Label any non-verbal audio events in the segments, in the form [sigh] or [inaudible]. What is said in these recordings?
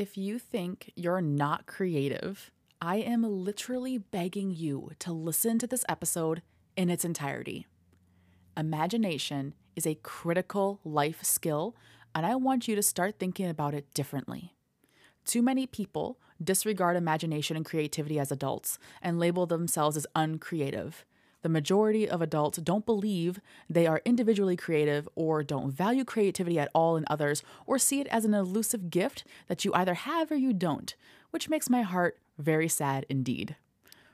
If you think you're not creative, I am literally begging you to listen to this episode in its entirety. Imagination is a critical life skill, and I want you to start thinking about it differently. Too many people disregard imagination and creativity as adults and label themselves as uncreative. The majority of adults don't believe they are individually creative or don't value creativity at all in others or see it as an elusive gift that you either have or you don't, which makes my heart very sad indeed.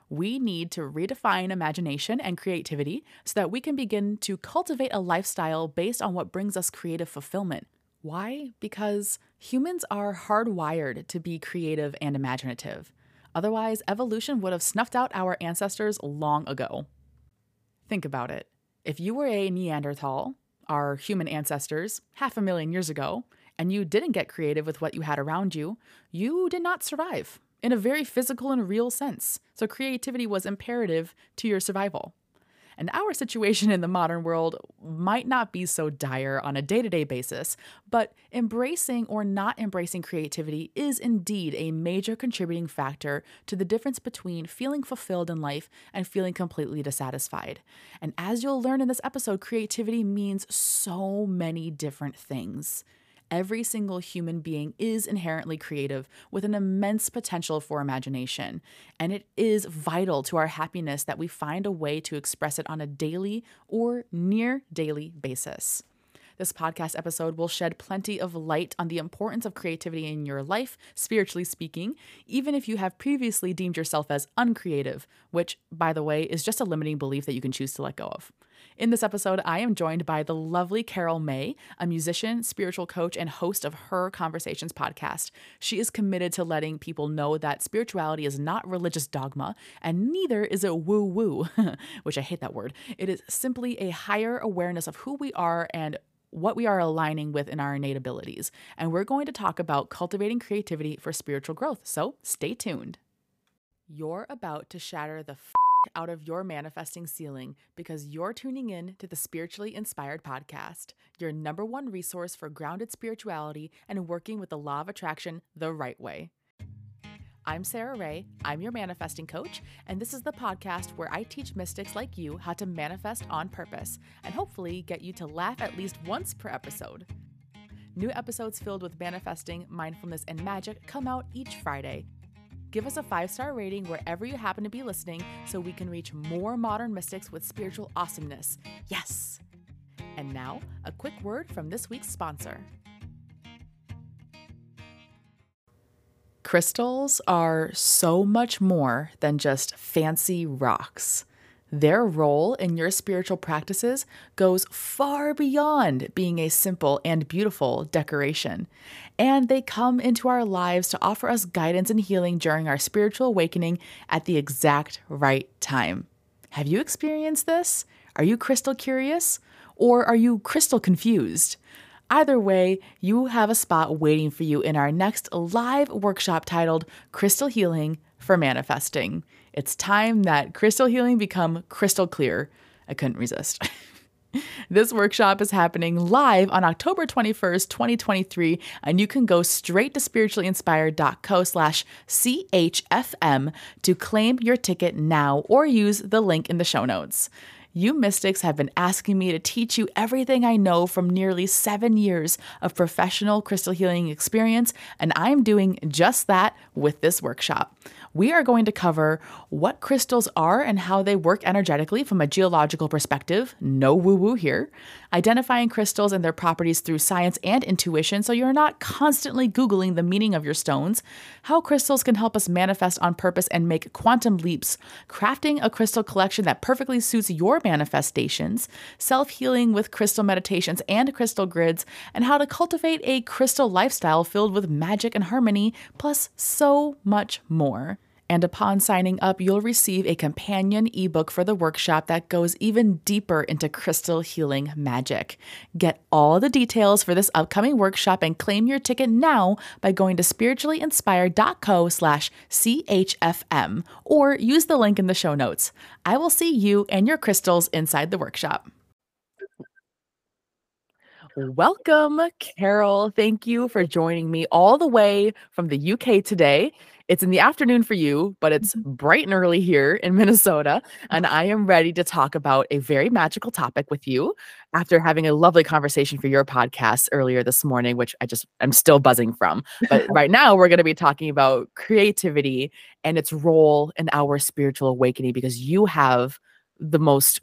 We need to redefine imagination and creativity so that we can begin to cultivate a lifestyle based on what brings us creative fulfillment. Why? Because humans are hardwired to be creative and imaginative. Otherwise, evolution would have snuffed out our ancestors long ago. Think about it. If you were a Neanderthal, our human ancestors, half a million years ago, and you didn't get creative with what you had around you, you did not survive in a very physical and real sense. So creativity was imperative to your survival. And our situation in the modern world might not be so dire on a day to day basis, but embracing or not embracing creativity is indeed a major contributing factor to the difference between feeling fulfilled in life and feeling completely dissatisfied. And as you'll learn in this episode, creativity means so many different things. Every single human being is inherently creative with an immense potential for imagination, and it is vital to our happiness that we find a way to express it on a daily or near daily basis. This podcast episode will shed plenty of light on the importance of creativity in your life, spiritually speaking, even if you have previously deemed yourself as uncreative, which, by the way, is just a limiting belief that you can choose to let go of. In this episode, I am joined by the lovely Carol Mae, a musician, spiritual coach, and host of Her Conversations podcast. She is committed to letting people know that spirituality is not religious dogma, and neither is it woo woo, [laughs] which I hate that word. It is simply a higher awareness of who we are and what we are aligning with in our innate abilities. And we're going to talk about cultivating creativity for spiritual growth. So stay tuned. You're about to shatter the out of your manifesting ceiling because you're tuning in to the Spiritually Inspired Podcast, your number one resource for grounded spirituality and working with the law of attraction the right way. I'm Sara Rae, I'm your manifesting coach, and this is the podcast where I teach mystics like you how to manifest on purpose and hopefully get you to laugh at least once per episode. New episodes filled with manifesting, mindfulness, and magic come out each Friday. Give us a five star rating wherever you happen to be listening so we can reach more modern mystics with spiritual awesomeness. Yes! And now, a quick word from this week's sponsor. Crystals are so much more than just fancy rocks. Their role in your spiritual practices goes far beyond being a simple and beautiful decoration. And they come into our lives to offer us guidance and healing during our spiritual awakening at the exact right time. Have you experienced this? Are you crystal curious? Or are you crystal confused? Either way, you have a spot waiting for you in our next live workshop titled Crystal Healing for Manifesting. It's time that crystal healing become crystal clear. I couldn't resist. [laughs] this workshop is happening live on October 21st, 2023, and you can go straight to spirituallyinspired.co slash CHFM to claim your ticket now or use the link in the show notes. You mystics have been asking me to teach you everything I know from nearly seven years of professional crystal healing experience, and I'm doing just that with this workshop we are going to cover what crystals are and how they work energetically from a geological perspective. No woo woo here. Identifying crystals and their properties through science and intuition so you're not constantly Googling the meaning of your stones. How crystals can help us manifest on purpose and make quantum leaps. Crafting a crystal collection that perfectly suits your manifestations. Self healing with crystal meditations and crystal grids. And how to cultivate a crystal lifestyle filled with magic and harmony, plus so much more. And upon signing up, you'll receive a companion ebook for the workshop that goes even deeper into crystal healing magic. Get all the details for this upcoming workshop and claim your ticket now by going to spirituallyinspired.co slash CHFM or use the link in the show notes. I will see you and your crystals inside the workshop. Welcome, Carol. Thank you for joining me all the way from the UK today. It's in the afternoon for you, but it's mm-hmm. bright and early here in Minnesota. And I am ready to talk about a very magical topic with you after having a lovely conversation for your podcast earlier this morning, which I just, I'm still buzzing from. But [laughs] right now, we're going to be talking about creativity and its role in our spiritual awakening because you have the most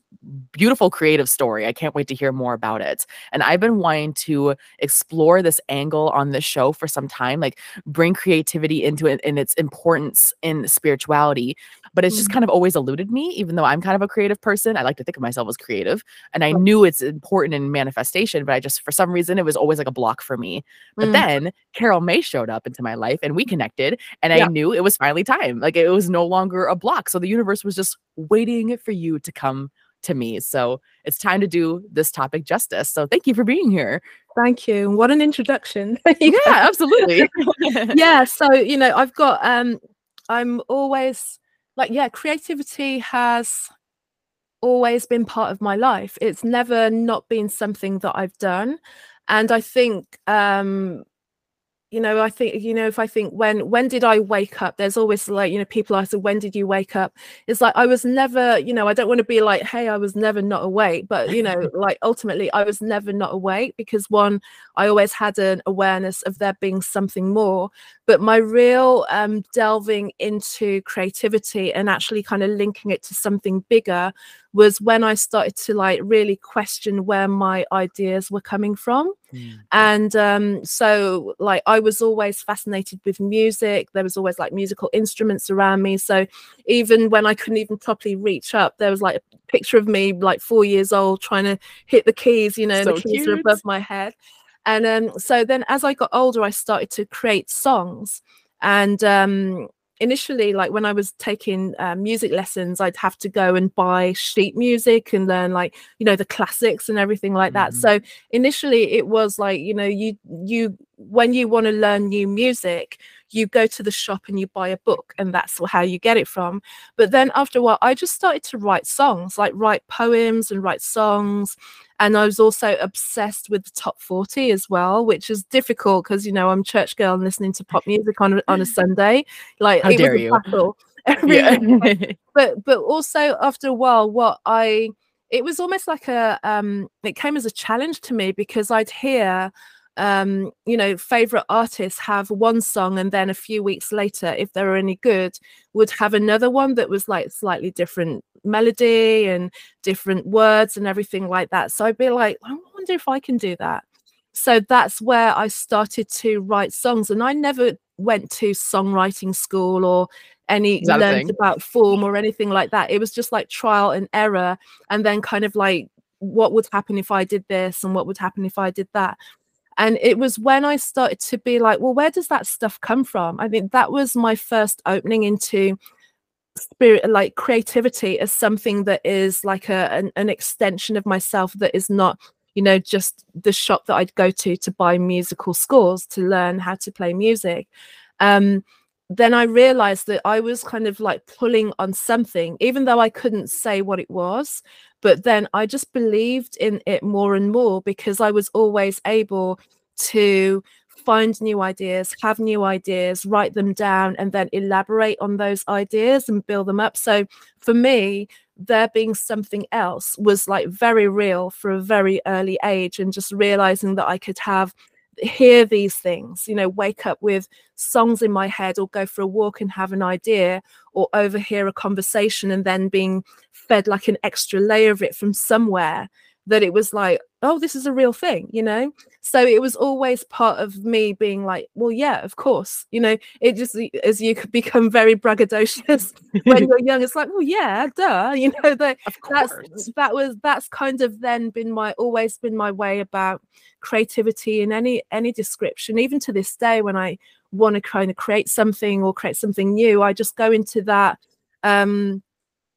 beautiful creative story. I can't wait to hear more about it. And I've been wanting to explore this angle on this show for some time, like bring creativity into it and its importance in spirituality. But it's just mm-hmm. kind of always eluded me, even though I'm kind of a creative person. I like to think of myself as creative. And I knew it's important in manifestation, but I just, for some reason, it was always like a block for me. But mm. then Carol Mae showed up into my life and we connected. And yeah. I knew it was finally time. Like it was no longer a block. So the universe was just waiting for you to come to me. So it's time to do this topic justice. So thank you for being here. Thank you. What an introduction. [laughs] yeah, absolutely. [laughs] yeah. So, you know, I've got, um, I'm always like, yeah, creativity has always been part of my life. It's never not been something that I've done. And I think, um, you know i think you know if i think when when did i wake up there's always like you know people ask when did you wake up it's like i was never you know i don't want to be like hey i was never not awake but you know [laughs] like ultimately i was never not awake because one i always had an awareness of there being something more but my real um delving into creativity and actually kind of linking it to something bigger was when I started to like really question where my ideas were coming from. Mm. And um, so, like, I was always fascinated with music. There was always like musical instruments around me. So, even when I couldn't even properly reach up, there was like a picture of me, like four years old, trying to hit the keys, you know, so the keys cute. are above my head. And um, so then as I got older, I started to create songs. And um, initially like when i was taking uh, music lessons i'd have to go and buy sheet music and learn like you know the classics and everything like that mm-hmm. so initially it was like you know you you when you want to learn new music you go to the shop and you buy a book and that's how you get it from. But then after a while i just started to write songs like write poems and write songs and i was also obsessed with the top 40 as well which is difficult because you know i'm church girl and listening to pop music on, on a sunday. Like how dare you. [laughs] [laughs] but but also after a while what i it was almost like a um it came as a challenge to me because i'd hear um, you know, favorite artists have one song and then a few weeks later, if they were any good, would have another one that was like slightly different melody and different words and everything like that. So I'd be like, I wonder if I can do that. So that's where I started to write songs. And I never went to songwriting school or any learned about form or anything like that. It was just like trial and error, and then kind of like what would happen if I did this and what would happen if I did that. And it was when I started to be like, well, where does that stuff come from? I think that was my first opening into spirit like creativity as something that is like a an, an extension of myself that is not you know just the shop that i'd go to to buy musical scores to learn how to play music um then I realized that I was kind of like pulling on something, even though I couldn't say what it was. But then I just believed in it more and more because I was always able to find new ideas, have new ideas, write them down, and then elaborate on those ideas and build them up. So for me, there being something else was like very real for a very early age, and just realizing that I could have hear these things, you know, wake up with songs in my head or go for a walk and have an idea or overhear a conversation and then being fed like an extra layer of it from somewhere that it was like, oh, this is a real thing, you know? So it was always part of me being like, well, yeah, of course, you know, it just as you could [laughs] become very braggadocious [laughs] when you're young, it's like, well, yeah, duh, you know, [laughs] that that's that was that's kind of then been my always been my way about creativity in any any description, even to this day when I want to kind of create something or create something new, I just go into that um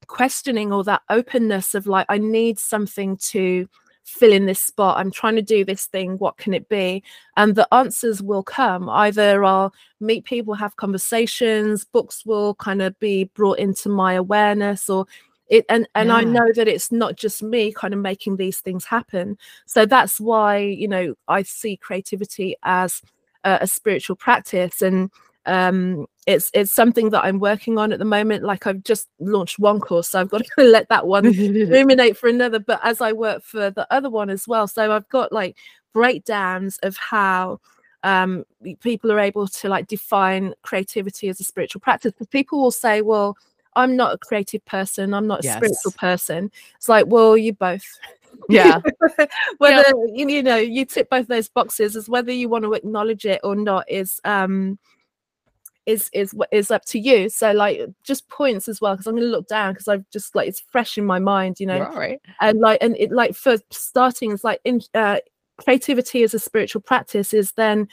questioning or that openness of like i need something to fill in this spot. I'm trying to do this thing. What can it be? And the answers will come. Either i'll meet people have conversations books will kind of be brought into my awareness or it and and Yeah. i know that it's not just me kind of making these things happen. So that's why you know i see creativity as a, a spiritual practice and um it's it's something that i'm working on at the moment. Like i've just launched one course so i've got [laughs] to let that one [laughs] ruminate for another but as i work for the other one as well so i've got like breakdowns of how um people are able to like define creativity as a spiritual practice because people will say well i'm not a creative person i'm not a spiritual person. It's like well you both. Yeah. [laughs] whether you, you know you tick both those boxes as whether you want to acknowledge it or not is um is is what is up to you. So like just points as well because i'm going to look down because i've just like it's fresh in my mind you know? You're all right. and like and it like for starting it's like in uh creativity as a spiritual practice is then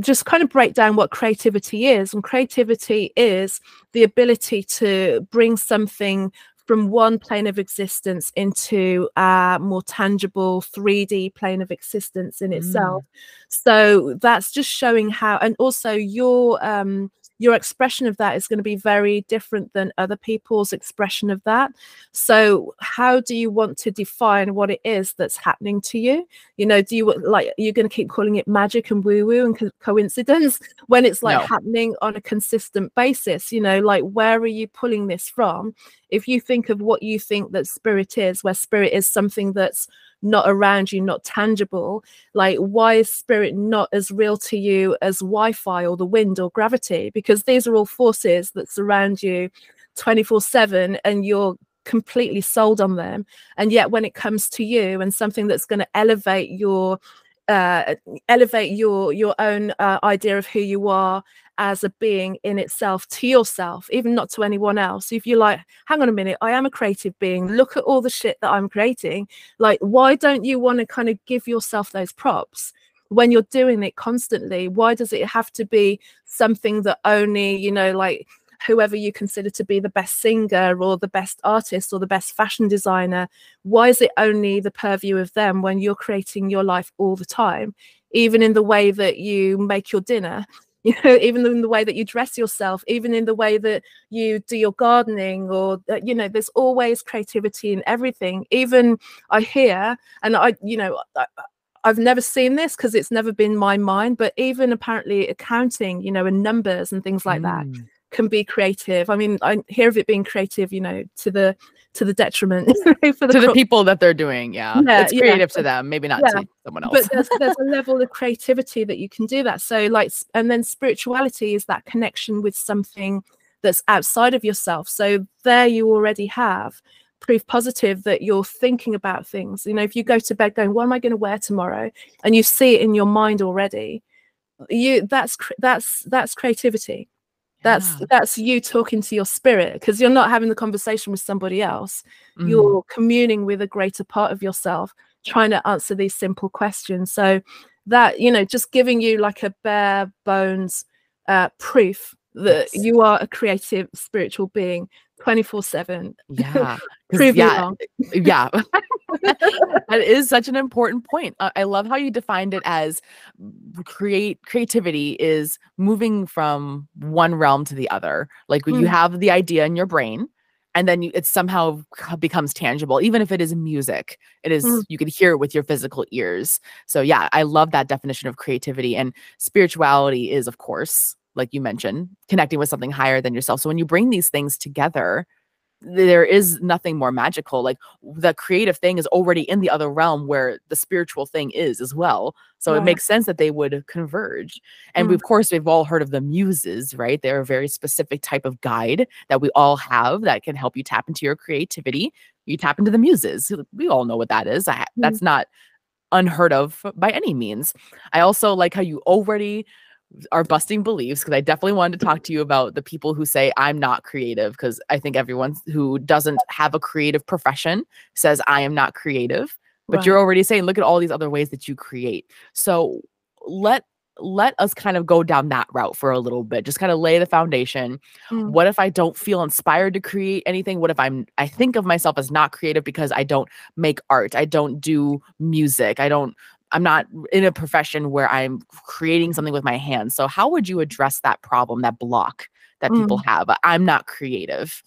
just kind of break down what creativity is. And creativity is the ability to bring something from one plane of existence into a more tangible 3d plane of existence in itself. So that's just showing how and also your um your expression of that is going to be very different than other people's expression of that. So how do you want to define what it is that's happening to you? You know do you like you're going to keep calling it magic and woo woo and co- coincidence [laughs] when it's like No. happening on a consistent basis? You know like where are you pulling this from? If you think of what you think that spirit is where spirit is something that's not around you not tangible like why is spirit not as real to you as wi-fi or the wind or gravity? Because these are all forces that surround you 24 7 and you're completely sold on them. And yet when it comes to you and something that's going to elevate your uh elevate your your own uh, idea of who you are as a being in itself to yourself even not to anyone else. If you're like hang on a minute i am a creative being. Look at all the shit that i'm creating. Like why don't you want to kind of give yourself those props? When you're doing it constantly why does it have to be something that only you know like whoever you consider to be the best singer or the best artist or the best fashion designer why is it only the purview of them when you're creating your life all the time? Even in the way that you make your dinner you know [laughs] even in the way that you dress yourself even in the way that you do your gardening or uh, you know there's always creativity in everything even i hear and i you know I, I've never seen this because it's never been my mind, but even apparently accounting, you know, and numbers and things like that Mm. Can be creative. I mean, I hear of it being creative, you know, to the to the detriment [laughs] for the, to the people that they're doing. Yeah. Yeah, it's yeah. creative to them, maybe not Yeah, to someone else. but there's, there's a [laughs] level of creativity that you can do that so like and then spirituality is that connection with something that's outside of yourself so there you already have proof positive that you're thinking about things you know if you go to bed going what am i going to wear tomorrow and you see it in your mind already you that's that's that's creativity that's that's you talking to your spirit because you're not having the conversation with somebody else Mm. you're communing with a greater part of yourself trying to answer these simple questions so that you know just giving you like a bare bones uh proof that Yes. you are a creative spiritual being 24 7 Yeah. [laughs] 'cause prove yeah, yeah. [laughs] that [laughs] is such an important point. Uh, I love how you defined it as create creativity is moving from one realm to the other. Like when you Mm. have the idea in your brain and then you, it somehow becomes tangible even if it is music it is Mm. you can hear it with your physical ears so yeah i love that definition of creativity and spirituality is of course like you mentioned connecting with something higher than yourself so when you bring these things together there is nothing more magical. Like the creative thing is already in the other realm where the spiritual thing is as well. So it makes sense that they would converge. And we, Mm. of course, we've all heard of the muses, right? They're a very specific type of guide that we all have that can help you tap into your creativity. You tap into the muses. We all know what that is. I, That's not unheard of by any means. I also like how you already are busting beliefs because I definitely wanted to talk to you about the people who say I'm not creative because I think everyone who doesn't have a creative profession says I am not creative. But Right. you're already saying look at all these other ways that you create. So let let us kind of go down that route for a little bit. Just kind of lay the foundation. Mm. What if I don't feel inspired to create anything? What if I'm I think of myself as not creative because I don't make art. I don't do music. I don't I'm not in a profession where I'm creating something with my hands. So how would you address that problem, that block that people mm. have? I'm not creative.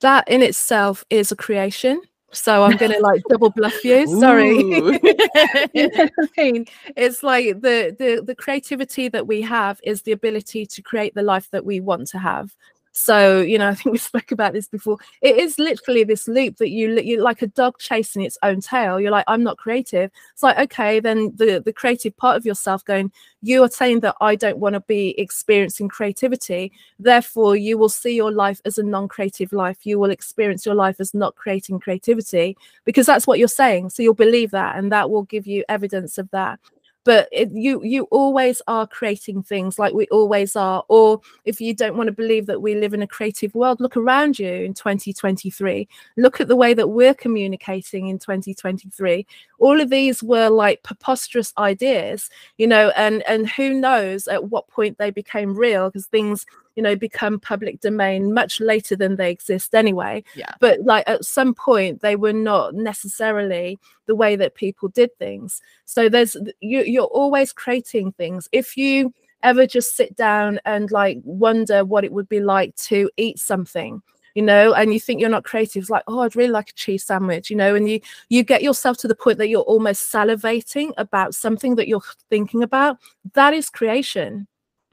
that in itself is a creation so I'm gonna like double bluff you. [laughs] Sorry. [laughs] you know I mean? It's like the the the creativity that we have is the ability to create the life that we want to have. So, you know, I think we [laughs] spoke about this before. It is literally this loop that you you like a dog chasing its own tail. You're like, I'm not creative. It's like, okay, then the the creative part of yourself going, you are saying that I don't want to be experiencing creativity. Therefore, you will see your life as a non-creative life. You will experience your life as not creating creativity because that's what you're saying. So you'll believe that, and that will give you evidence of that but it, you you always are creating things like we always are or if you don't want to believe that we live in a creative world look around you in 2023 look at the way that we're communicating in 2023 all of these were like preposterous ideas you know and and who knows at what point they became real because things you know become public domain much later than they exist anyway. Yeah. But like at some point they were not necessarily the way that people did things. So there's you you're always creating things. If you ever just sit down and like wonder what it would be like to eat something you know and you think you're not creative it's like oh i'd really like a cheese sandwich you know and you you get yourself to the point that you're almost salivating about something that you're thinking about that is creation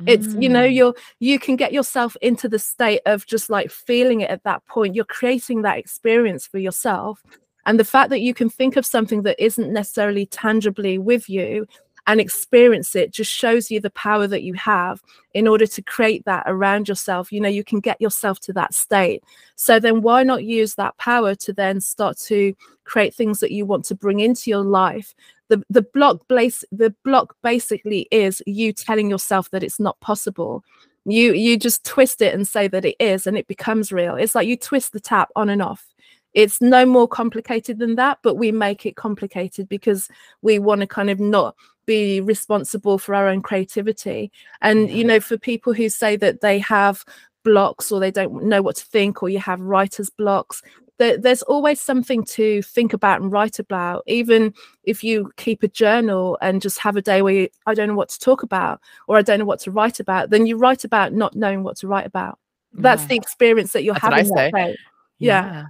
it's you know Mm. you're you can get yourself into the state of just like feeling it at that point. You're creating that experience for yourself. And the fact that you can think of something that isn't necessarily tangibly with you and experience it just shows you the power that you have in order to create that around yourself. You know you can get yourself to that state. So then why not use that power to then start to create things that you want to bring into your life the the block base the block basically is you telling yourself that it's not possible. You you just twist it and say that it is and it becomes real. It's like you twist the tap on and off. It's no more complicated than that but we make it complicated because we want to kind of not be responsible for our own creativity. And you know for people who say that they have blocks or they don't know what to think or you have writer's blocks there, there's always something to think about and write about even if you keep a journal and just have a day where you, i don't know what to talk about or i don't know what to write about then you write about not knowing what to write about that's Yeah. the experience that you're That's having that Yeah. Yeah.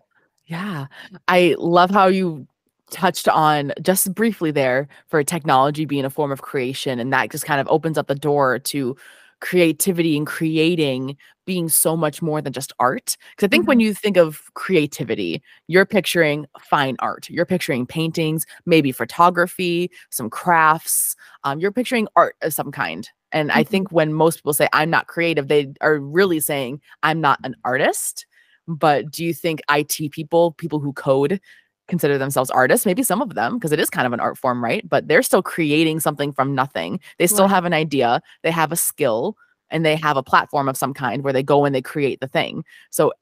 Yeah. I love how you touched on just briefly there for technology being a form of creation. And that just kind of opens up the door to creativity and creating being so much more than just art. Because I think when you think of creativity, you're picturing fine art, you're picturing paintings, maybe photography, some crafts, um, you're picturing art of some kind. And I Mhm. think when most people say, I'm not creative, they are really saying, I'm not an artist but do you think IT people, people who code, consider themselves artists? Maybe some of them, because it is kind of an art form, right? But they're still creating something from nothing. They still Right. have an idea, they have a skill, and they have a platform of some kind where they go and they create the thing. So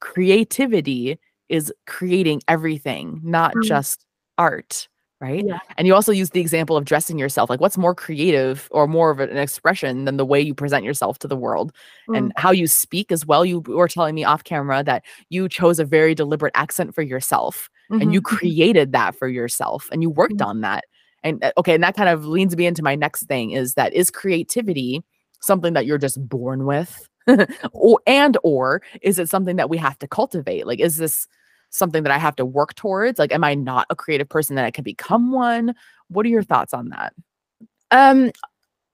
creativity is creating everything, not Mm. just art, right? Yeah. And you also use the example of dressing yourself. Like, what's more creative or more of an expression than the way you present yourself to the world? and how you speak as well. You were telling me off camera that you chose a very deliberate accent for yourself and you Mhm. created that for yourself and you worked Mhm. on that. And uh, okay, and that kind of leads me into my next thing is that is creativity something that you're just born with? [laughs] or and or is it something that we have to cultivate? Like is this something that I have to work towards? Like am I not a creative person that I can become one? What are your thoughts on that? Um,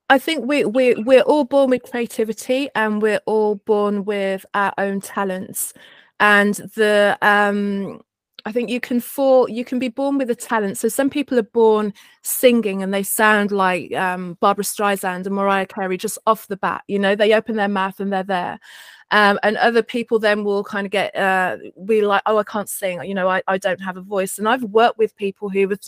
I think we we we're all born with creativity, and we're all born with our own talents. And the um, I think you can fall, you can be born with a talent. So some people are born singing, and they sound like um, Barbra Streisand and Mariah Carey just off the bat. You know, they open their mouth and they're there. Um, and other people then will kind of get uh, be like, oh, I can't sing. You know, I, I don't have a voice. And I've worked with people who have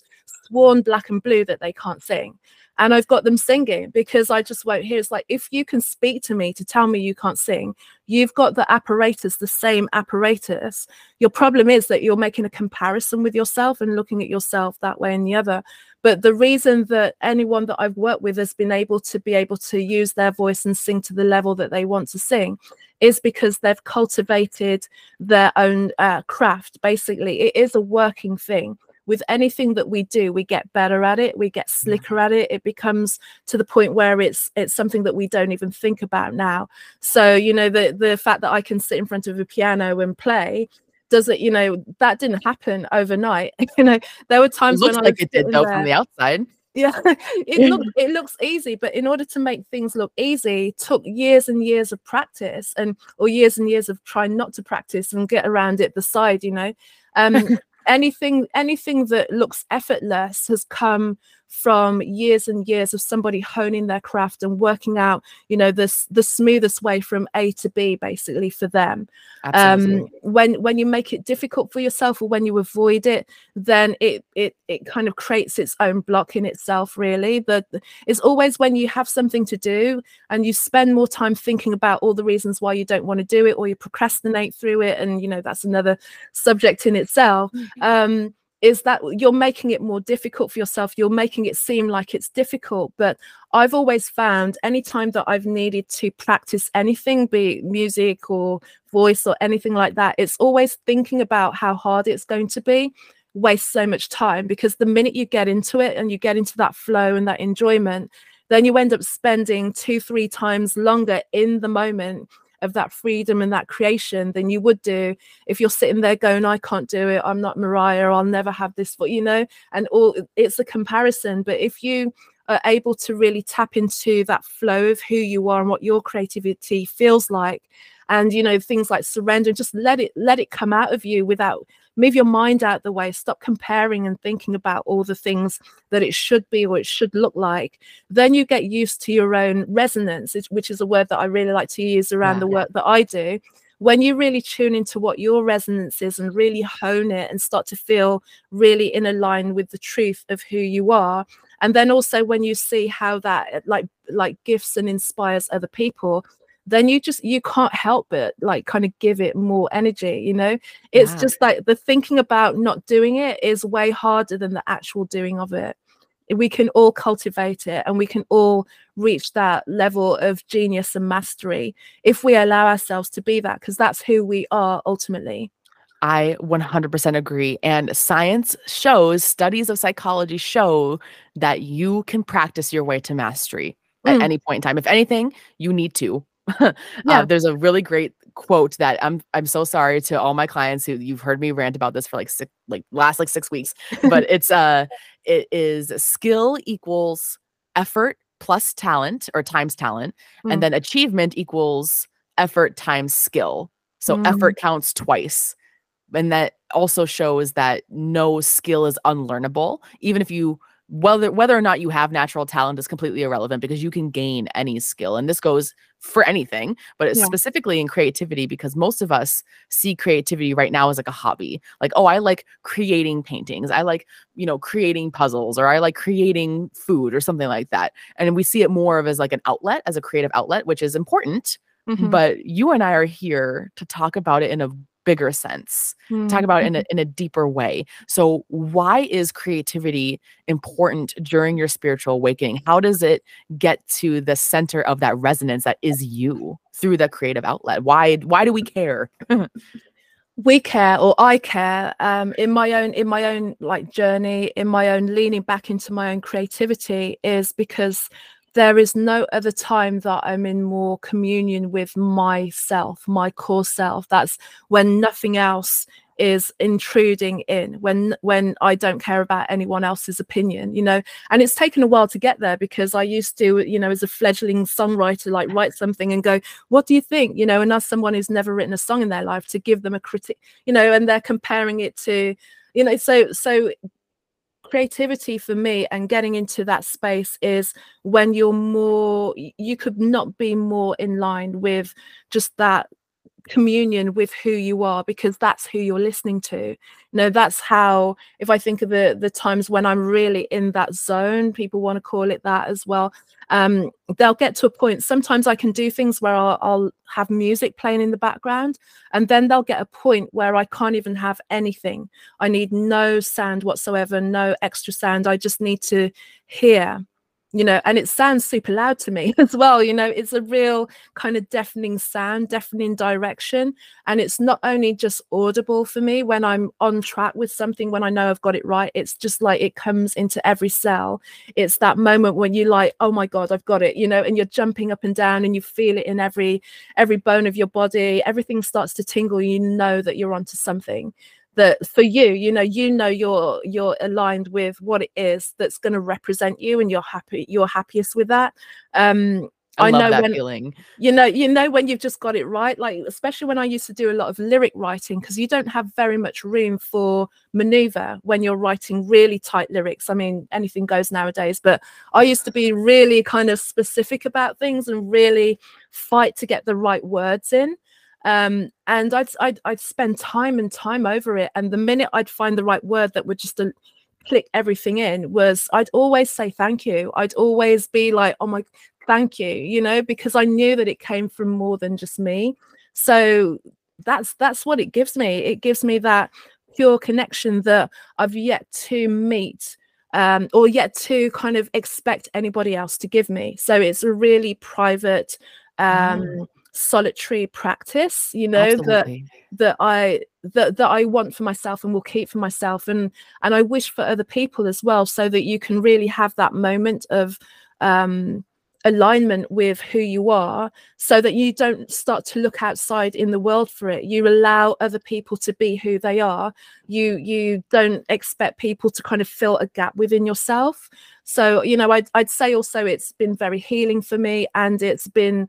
sworn black and blue that they can't sing and I've got them singing because I just won't hear. It's like if you can speak to me to tell me you can't sing, you've got the apparatus, the same apparatus. Your problem is that you're making a comparison with yourself and looking at yourself that way and the other. But the reason that anyone that I've worked with has been able to be able to use their voice and sing to the level that they want to sing is because they've cultivated their own uh, craft. Basically, it is a working thing. With anything that we do we get better at it we get slicker at it. It becomes to the point where it's it's something that we don't even think about now. So you know the the fact that i can sit in front of a piano and play does it you know that didn't happen overnight [laughs] you know there were times it looks when like it did though there, from the outside. Yeah [laughs] it looks it looks easy but in order to make things look easy took years and years of practice and or years and years of trying not to practice and get around it the side you know. Um [laughs] anything anything that looks effortless has come from years and years of somebody honing their craft and working out you know this the smoothest way from a to b basically for them. Um when when you make it difficult for yourself or when you avoid it then it it it kind of creates its own block in itself really. But it's always when you have something to do and you spend more time thinking about all the reasons why you don't want to do it or you procrastinate through it and you know that's another subject in itself mm-hmm. um is that you're making it more difficult for yourself. You're making it seem like it's difficult but i've always found anytime that i've needed to practice anything be it music or voice or anything like that it's always thinking about how hard it's going to be waste so much time because the minute you get into it and you get into that flow and that enjoyment then you end up spending two three times longer in the moment of that freedom and that creation than you would do if you're sitting there going, I can't do it, I'm not Mariah, I'll never have this for you know, and all it's a comparison. But if you are able to really tap into that flow of who you are and what your creativity feels like and you know things like surrender and just let it let it come out of you without move your mind out the way stop comparing and thinking about all the things that it should be or it should look like then you get used to your own resonance which is a word that i really like to use around yeah, the work yeah. that i do when you really tune into what your resonance is and really hone it and start to feel really in a line with the truth of who you are and then also when you see how that like like gifts and inspires other people then you just you can't help but like kind of give it more energy you know it's yeah. just like the thinking about not doing it is way harder than the actual doing of it we can all cultivate it and we can all reach that level of genius and mastery if we allow ourselves to be that because that's who we are ultimately I 100% agree. And science shows, studies of psychology show that you can practice your way to mastery at mm. any point in time. If anything, you need to [laughs] yeah. Uh, there's a really great quote that I'm I'm so sorry to all my clients who you've heard me rant about this for like six like last like six weeks, but [laughs] it's uh it is skill equals effort plus talent or times talent, mm. and then achievement equals effort times skill. So mm. effort counts twice. And that also shows that no skill is unlearnable, even if you whether whether or not you have natural talent is completely irrelevant because you can gain any skill and this goes for anything but yeah. specifically in creativity because most of us see creativity right now as like a hobby like oh i like creating paintings i like you know creating puzzles or i like creating food or something like that and we see it more of as like an outlet as a creative outlet which is important mm-hmm. but you and i are here to talk about it in a bigger sense mm-hmm. talk about it in a, in a deeper way. So why is creativity important during your spiritual awakening? How does it get to the center of that resonance that is you through the creative outlet? Why why do we care? [laughs] We care or i care um, in my own in my own like journey in my own leaning back into my own creativity is because there is no other time that I'm in more communion with myself, my core self. That's when nothing else is intruding in when when I don't care about anyone else's opinion, you know. And it's taken a while to get there because I used to, you know, as a fledgling songwriter, like write something and go, "What do you think?" You know, and as someone who's never written a song in their life, to give them a critic, you know, and they're comparing it to, you know, so so creativity for me and getting into that space is when you're more you could not be more in line with just that communion with who you are because that's who you're listening to. You know that's how if i think of the the times when i'm really in that zone people want to call it that as well um they'll get to a point sometimes i can do things where I'll, I'll have music playing in the background and then they'll get a point where i can't even have anything. I need no sound whatsoever no extra sound. I just need to hear you know and it sounds super loud to me [laughs] as well you know it's a real kind of deafening sound deafening direction. And it's not only just audible for me when i'm on track with something when i know i've got it right it's just like it comes into every cell. It's that moment when you like oh my god i've got it you know and you're jumping up and down and you feel it in every every bone of your body. Everything starts to tingle you know that you're onto something that for you you know you know you're you're aligned with what it is that's going to represent you and you're happy you're happiest with that um I, I know that when, feeling. You know, you know when you've just got it right. Like especially when I used to do a lot of lyric writing, because you don't have very much room for maneuver when you're writing really tight lyrics. I mean, anything goes nowadays. But I used to be really kind of specific about things and really fight to get the right words in um, and I'd, I'd I'd spend time and time over it. And the minute I'd find the right word that would just uh, click everything in was I'd always say thank you. I'd always be like, oh my, thank you, you know, because I knew that it came from more than just me. So that's that's what it gives me. It gives me that pure connection that I've yet to meet. Um, or yet to kind of expect anybody else to give me. So it's a really private, um, mm solitary practice you know Absolutely. that that i that that i want for myself and will keep for myself and and i wish for other people as well so that you can really have that moment of um alignment with who you are so that you don't start to look outside in the world for it. You allow other people to be who they are. You you don't expect people to kind of fill a gap within yourself. So you know i'd, I'd say also it's been very healing for me and it's been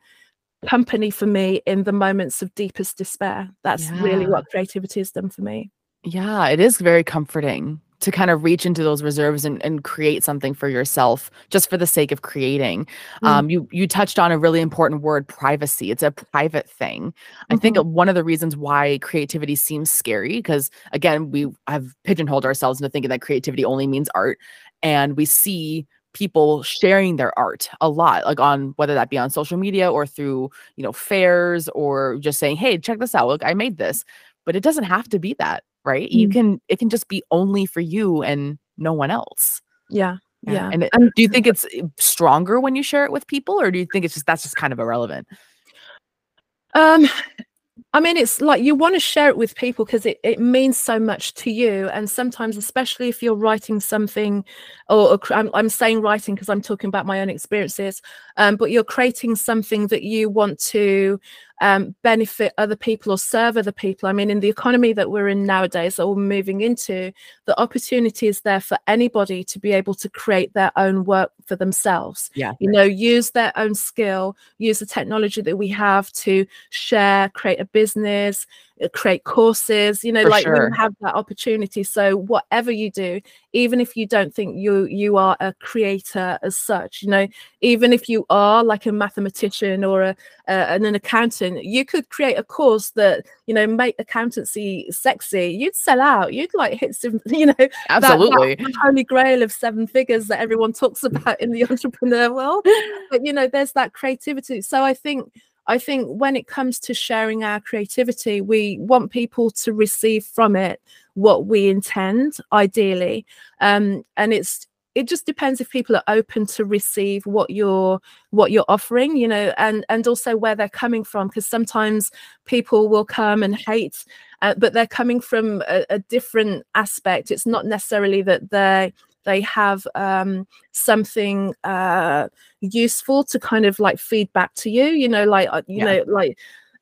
company for me in the moments of deepest despair. That's yeah. really what creativity has done for me. Yeah, it is very comforting to kind of reach into those reserves and, and create something for yourself just for the sake of creating. Mm. Um, you you touched on a really important word, privacy. It's a private thing. Mm-hmm. I think mm-hmm. one of the reasons why creativity seems scary, because again, we have pigeonholed ourselves into thinking that creativity only means art. And we see people sharing their art a lot like on whether that be on social media or through you know fairs or just saying hey check this out. Look i made this. But it doesn't have to be that right? Mm. you can it can just be only for you and no one else. Yeah yeah, and, it, and do you think it's eh, stronger when you share it with people or do you think it's just that's just kind of irrelevant? Um I mean, it's like you want to share it with people because it, it means so much to you. And sometimes, especially if you're writing something, or, or I'm, I'm saying writing because I'm talking about my own experiences, um, but you're creating something that you want to um, benefit other people or serve other people. I mean, in the economy that we're in nowadays, that we're moving into, the opportunity is there for anybody to be able to create their own work for themselves. Yeah. You know, use their own skill, use the technology that we have to share, create a business, create courses you know For like sure. we have that opportunity. So whatever you do even if you don't think you you are a creator as such you know even if you are like a mathematician or a, an accountant you could create a course that you know make accountancy sexy. You'd sell out. You'd like hit some [laughs] you know absolutely that, that [laughs] holy grail of seven figures that everyone talks [laughs] about in the entrepreneur world. But you know there's that creativity. So i think I think when it comes to sharing our creativity, we want people to receive from it what we intend, ideally. Um, and it's it just depends if people are open to receive what you're what you're offering you know and and also where they're coming from because sometimes people will come and hate uh, but they're coming from a, a different aspect it's not necessarily that they they have um, something uh, useful to kind of like feedback to you you know like uh, you yeah. know like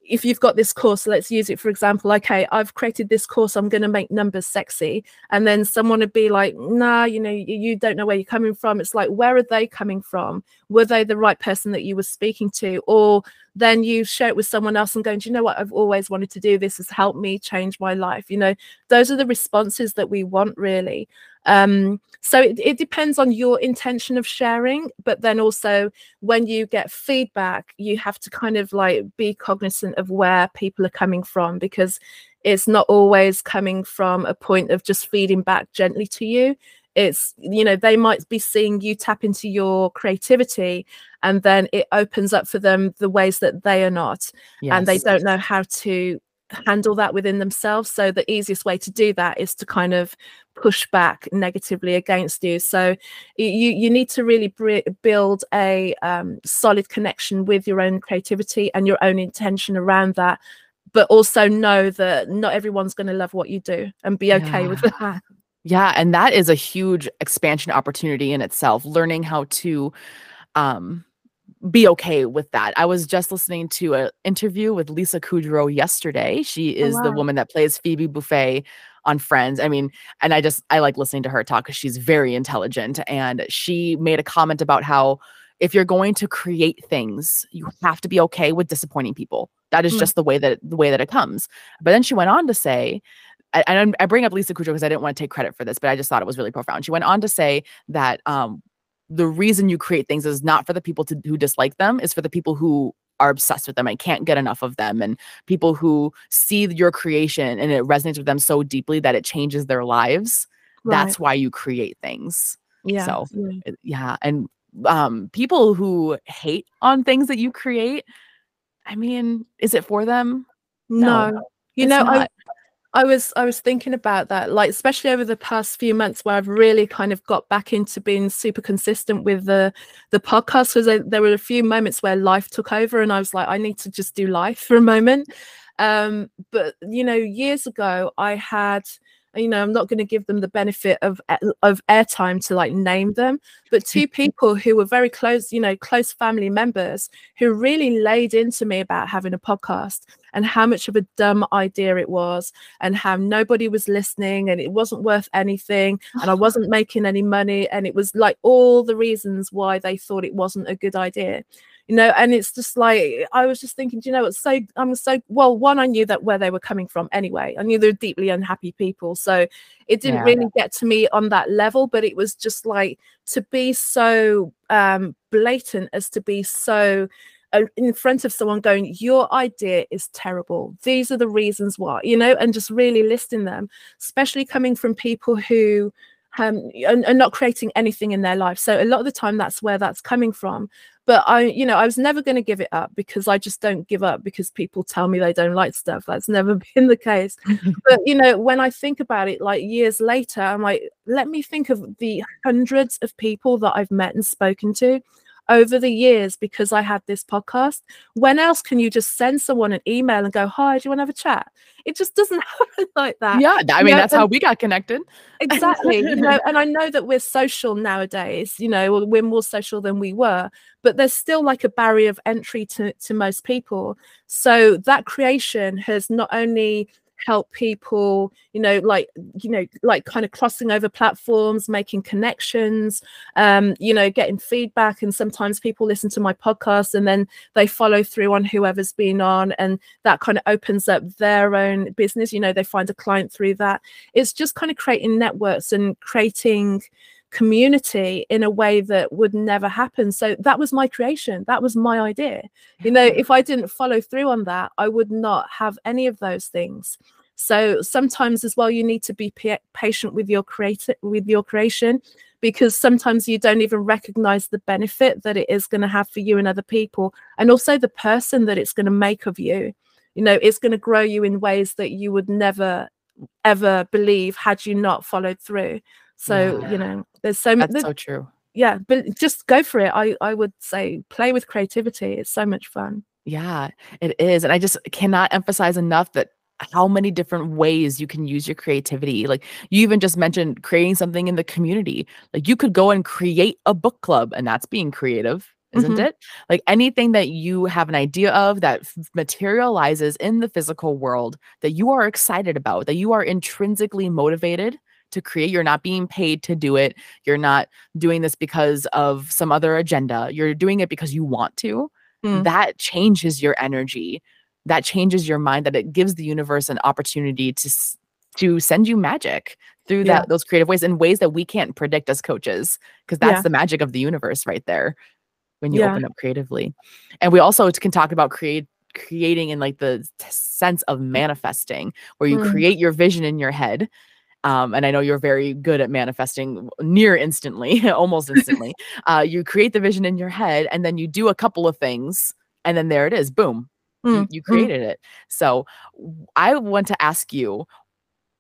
if you've got this course let's use it for example okay i've created this course i'm going to make numbers sexy and then someone would be like nah you know you, you, don't know where you're coming from. It's like where are they coming from? Were they the right person that you were speaking to? Or then you share it with someone else and going do you know what? I've always wanted to do this. Has helped me change my life. You know those are the responses that we want really. Um, so it, it depends on your intention of sharing, but then also when you get feedback, you have to kind of like be cognizant of where people are coming from because it's not always coming from a point of just feeding back gently to you it's you know they might be seeing you tap into your creativity and then it opens up for them the ways that they are not yes. and they don't know how to handle that within themselves so the easiest way to do that is to kind of push back negatively against you so you you need to really build a um, solid connection with your own creativity and your own intention around that but also know that not everyone's going to love what you do and be okay yeah. with that yeah and that is a huge expansion opportunity in itself learning how to um be okay with that. I was just listening to an interview with Lisa Kudrow yesterday. She oh, is oh, wow. the woman that plays Phoebe Buffay on Friends. I mean, and I just I like listening to her talk because she's very intelligent. And she made a comment about how if you're going to create things, you have to be okay with disappointing people. That is mm. just the way that the way that it comes. But then she went on to say, and I bring up Lisa Kudrow because I didn't want to take credit for this, but I just thought it was really profound. She went on to say that um, the reason you create things is not for the people to, who dislike them, is for the people who are obsessed with them and can't get enough of them and people who see your creation and it resonates with them so deeply that it changes their lives right. that's why you create things yeah so yeah, yeah. and um people who hate on things that you create i mean is it for them no, no you know I, I was I was thinking about that, like especially over the past few months where I've really kind of got back into being super consistent with the the podcast because there were a few moments where life took over and I was like, I need to just do life for a moment. Um, but you know, years ago I had you know i'm not going to give them the benefit of of airtime to like name them but [laughs] two people who were very close you know close family members who really laid into me about having a podcast and how much of a dumb idea it was and how nobody was listening and it wasn't worth anything and i wasn't [sighs] making any money and it was like all the reasons why they thought it wasn't a good idea you know and it's just like i was just thinking do you know what's so i'm so well one i knew that where they were coming from anyway i knew they were deeply unhappy people so it didn't yeah. really get to me on that level but it was just like to be so um blatant as to be so in front of someone going your idea is terrible these are the reasons why you know and just really listing them especially coming from people who um, and, and, not creating anything in their life. So a lot of the time, that's where that's coming from. But I, you know, I was never going to give it up because I just don't give up because people tell me they don't like stuff. That's never [laughs] been the case. [laughs] but you know, when I think about it, like years later, I'm like, let me think of the hundreds of people that I've met and spoken to over the years because I had this podcast. When else can you just send someone an email and go, Hi, do you want to have a chat? It just doesn't [laughs] happen like that. Yeah, I mean, you know, that's how we got connected. Exactly. you know, and I know that we're social nowadays, you know, we're more social than we were, but there's still like a barrier of entry to, to most people. So that creation has not only help people you know like you know like kind of crossing over platforms making connections um you know getting feedback. And sometimes people listen to my podcast and then they follow through on whoever's been on and that kind of opens up their own business. You know they find a client through that. It's just kind of creating networks and creating community in a way that would never happen. So that was my creation. That was my idea. You know, if I didn't follow through on that, I would not have any of those things. So sometimes as well, you need to be patient with your creator with your creation because sometimes you don't even recognize the benefit that it is going to have for you and other people and also the person that it's going to make of you you know it's going to grow you in ways that you would never ever believe had you not followed through so yeah. you know there's so much That's so true yeah but just go for it i i would say play with creativity it's so much fun yeah it is and i just cannot emphasize enough that how many different ways you can use your creativity like you even just mentioned creating something in the community like you could go and create a book club and that's being creative isn't mm-hmm. it? Like anything that you have an idea of that f- materializes in the physical world that you are excited about, that you are intrinsically motivated to create. You're not being paid to do it. You're not doing this because of some other agenda. You're doing it because you want to. Mm. That changes your energy. That changes your mind. That it gives the universe an opportunity to to send you magic through that those creative ways in ways that we can't predict as coaches because that's yeah. the magic of the universe right there when you yeah. open up creatively. And we also can talk about create creating in like the sense of manifesting where you mm. create your vision in your head um, and I know you're very good at manifesting near instantly, [laughs] almost instantly. [laughs] uh, you create the vision in your head, and then you do a couple of things, and then there it is, boom, Mm. You, you, created mm. it. So I want to ask you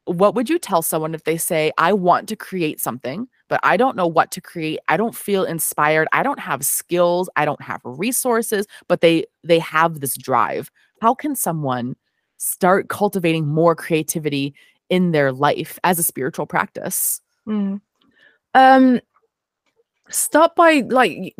what would you tell someone if they say, I want to create something, but I don't know what to create. I don't feel inspired. I don't have skills. I don't have resources, but they they have this drive. How can someone start cultivating more creativity in their life as a spiritual practice? Mm. Um start by like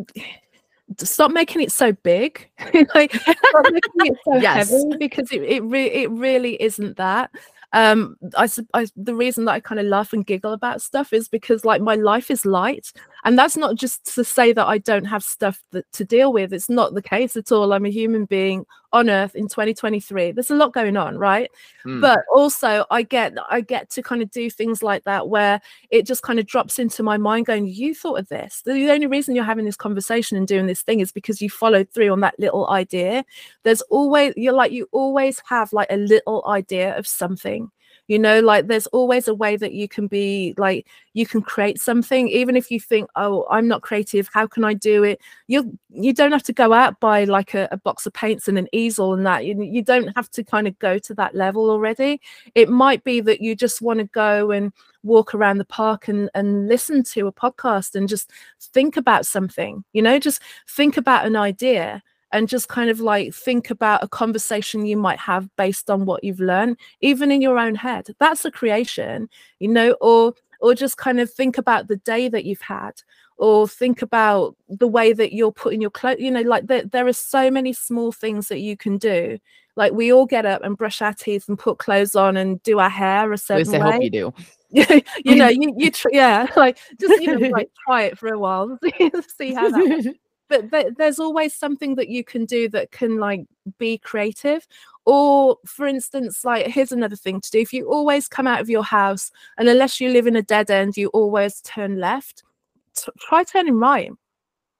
stop making it so big [laughs] like stop making it so yes. heavy because it, it, re- it really isn't that um I, I the reason that i kind of laugh and giggle about stuff is because like my life is light and that's not just to say that i don't have stuff that, to deal with it's not the case at all. I'm a human being on earth in 2023 there's a lot going on right? Mm. but also i get i get to kind of do things like that where it just kind of drops into my mind going you thought of this. The only reason you're having this conversation and doing this thing is because you followed through on that little idea. There's always you're like you always have like a little idea of something you know like there's always a way that you can be like you can create something even if you think oh i'm not creative how can i do it? You you don't have to go out buy like a, a box of paints and an easel and that you, you don't have to kind of go to that level already. It might be that you just want to go and walk around the park and and listen to a podcast and just think about something you know just think about an idea and just kind of like think about a conversation you might have based on what you've learned even in your own head. That's a creation you know or or just kind of think about the day that you've had or think about the way that you're putting your clothes you know like there, there are so many small things that you can do. Like we all get up and brush our teeth and put clothes on and do our hair a certain I way. hope you do. [laughs] You know you, you tr- yeah like just you know [laughs] like try it for a while [laughs] see how that but, but there's always something that you can do that can like be creative. Or for instance like here's another thing to do. If you always come out of your house and unless you live in a dead end you always turn left t- try turning right.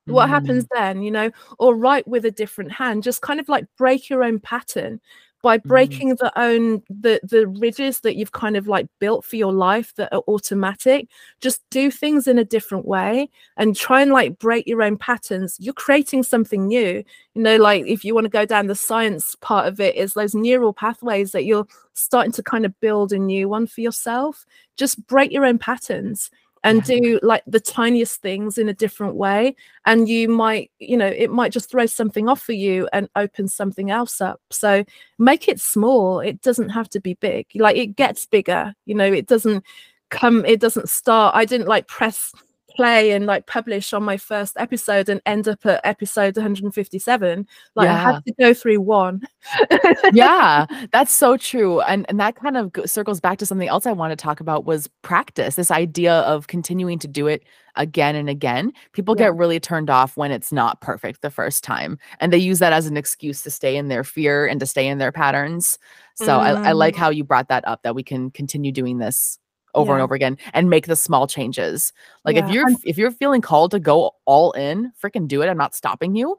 What mm. happens then you know? Or write with a different hand. Just kind of like break your own pattern by mm. breaking the own the the ridges that you've kind of like built for your life that are automatic just do things in a different way and try and like break your own patterns. You're creating something new. You know like if you want to go down the science part of it is those neural pathways that you're starting to kind of build a new one for yourself. Just break your own patterns and yeah. do like the tiniest things in a different way and you might you know it might just throw something off for you and open something else up so make it small it doesn't have to be big like it gets bigger you know it doesn't come it doesn't start i didn't like press play and like publish on my first episode and end up at episode 157 like yeah. i had to go through one [laughs] yeah that's so true and and that kind of circles back to something else i want to talk about was practice this idea of continuing to do it again and again people yeah. get really turned off when it's not perfect the first time and they use that as an excuse to stay in their fear and to stay in their patterns so mm. I, I like mm. how you brought that up that we can continue doing this over yeah. and over again and make the small changes. Like yeah. if you're if you're feeling called to go all in, freaking do it. I'm not stopping you,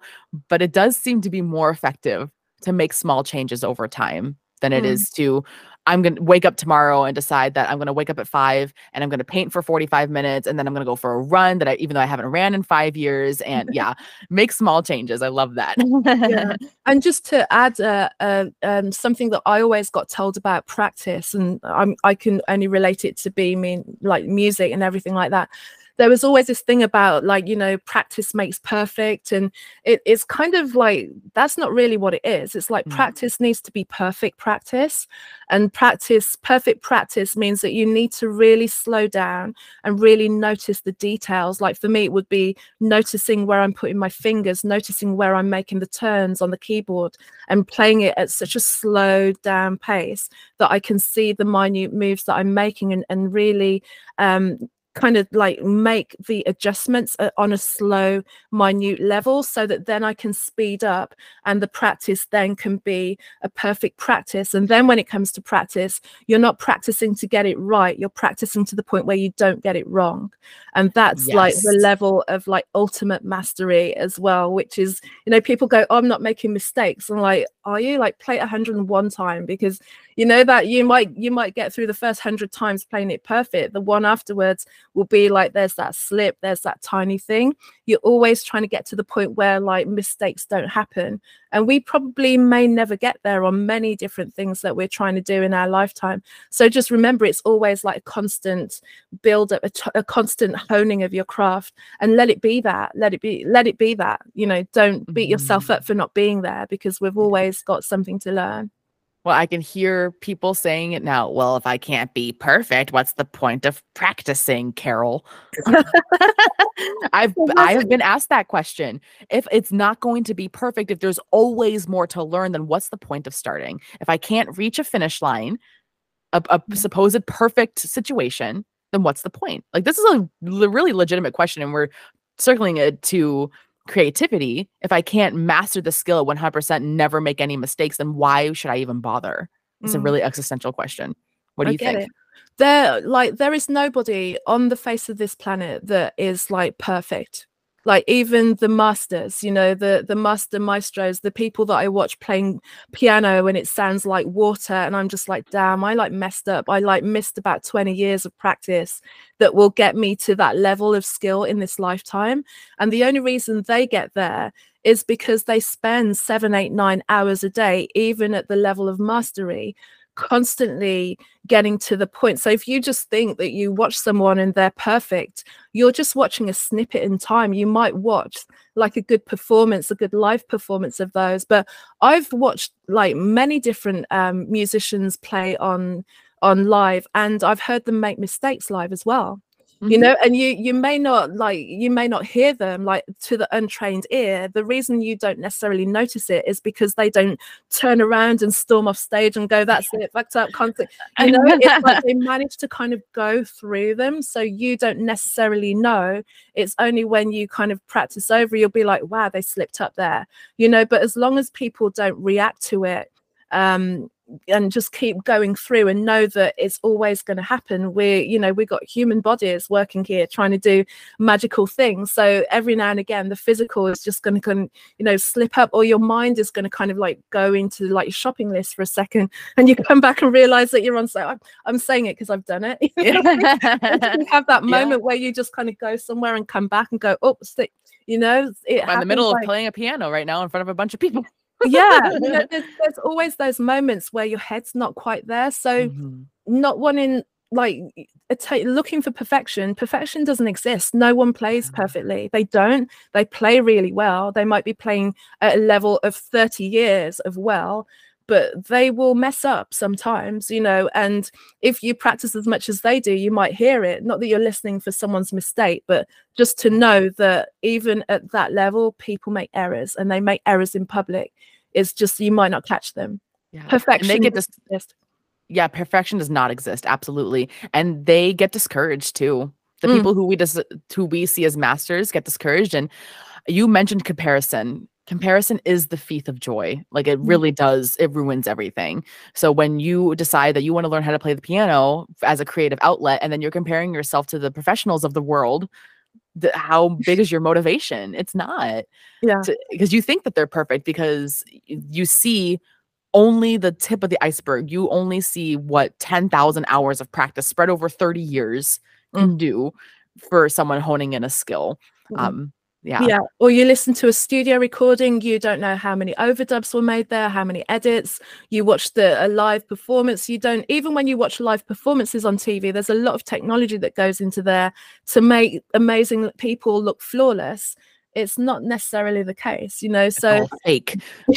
but it does seem to be more effective to make small changes over time than it mm. is to I'm going to wake up tomorrow and decide that I'm going to wake up at five and I'm going to paint for 45 minutes and then I'm going to go for a run that I, even though I haven't ran in five years. And [laughs] yeah, make small changes. I love that. yeah. [laughs] And just to add uh, uh, um, something that I always got told about practice, and I'm, I can only relate it to being like music and everything like that there was always this thing about like you know practice makes perfect and it, it's kind of like that's not really what it is it's like mm. practice needs to be perfect practice and practice perfect practice means that you need to really slow down and really notice the details like for me it would be noticing where i'm putting my fingers noticing where i'm making the turns on the keyboard and playing it at such a slow down pace that i can see the minute moves that i'm making and, and really um, kind of like make the adjustments uh, on a slow minute level so that then i can speed up and the practice then can be a perfect practice. And then when it comes to practice you're not practicing to get it right you're practicing to the point where you don't get it wrong. And that's yes. like the level of like ultimate mastery as well which is you know people go oh, i'm not making mistakes. I'm like are you? Like play it 101 time because you know that you might you might get through the first 100 times playing it perfect. The one afterwards will be like there's that slip there's that tiny thing. You're always trying to get to the point where like mistakes don't happen and we probably may never get there on many different things that we're trying to do in our lifetime. So just remember it's always like a constant build up a, t- a constant honing of your craft. And let it be that let it be let it be that you know don't beat yourself up Mhm. for not being there because we've always got something to learn Well, I can hear people saying it now. Well, if I can't be perfect, what's the point of practicing, Carol? [laughs] I've I have been asked that question. If it's not going to be perfect, if there's always more to learn, then what's the point of starting? If I can't reach a finish line, a, a Mhm. supposed perfect situation, then what's the point? Like this is a really legitimate question, and we're circling it to creativity. If I can't master the skill at 100%, never make any mistakes, then why should I even bother? It's a Mm. really existential question. What do I you think? it. There, like, there is nobody on the face of this planet that is like perfect. Like even the masters, you know, the the master maestros, the people that I watch playing piano and it sounds like water, and I'm just like, damn, I like messed up. I like missed about 20 years of practice that will get me to that level of skill in this lifetime. And the only reason they get there is because they spend seven, eight, nine hours a day, even at the level of mastery, constantly getting to the point. So if you just think that you watch someone and they're perfect, you're just watching a snippet in time. You might watch like a good performance, a good live performance of those. But I've watched like many different um, musicians play on on live and I've heard them make mistakes live as well you Mhm. know and you you may not like you may not hear them like to the untrained ear. The reason you don't necessarily notice it is because they don't turn around and storm off stage and go that's it fucked up content [laughs] you know it's like they manage to kind of go through them so you don't necessarily know. It's only when you kind of practice over you'll be like wow they slipped up there. You know but as long as people don't react to it um and just keep going through and know that it's always going to happen we're you know we've got human bodies working here trying to do magical things so every now and again the physical is just going to you know slip up or your mind is going to kind of like go into like your shopping list for a second [laughs] and you come back and realize that you're on so i'm, I'm saying it because i've done it you know what I mean? you have that [laughs] Yeah. moment where you just kind of go somewhere and come back and go oh stick you know it I'm in the middle happens, of playing a piano right now in front of a bunch of people. Yeah [laughs] you know, there's, there's always those moments where your head's not quite there so Mhm. not wanting like atta- looking for perfection perfection doesn't exist no one plays Yeah. perfectly they don't they play really well they might be playing at a level of 30 years of well but they will mess up sometimes you know and if you practice as much as they do you might hear it not that you're listening for someone's mistake but just to know that even at that level people make errors and they make errors in public it's just you might not catch them Yeah. perfection And they get exist. yeah, perfection does not exist. Absolutely. And they get discouraged too. The Mm. people who we dis- who we see as masters get discouraged. And you mentioned comparison. Comparison is the thief of joy. Like it Mm. really does. It ruins everything. So when you decide that you want to learn how to play the piano as a creative outlet, and then you're comparing yourself to the professionals of the world, the, how big is your motivation? It's not yeah because you think that they're perfect because you see only the tip of the iceberg. You only see what 10,000 hours of practice spread over 30 years can do for someone honing in a skill. Mm. Um, yeah. Yeah. Or you listen to a studio recording, you don't know how many overdubs were made there, how many edits. You watch the a live performance. You don't even when you watch live performances on TV, there's a lot of technology that goes into there to make amazing people look flawless. It's not necessarily the case, you know. So fake. [laughs]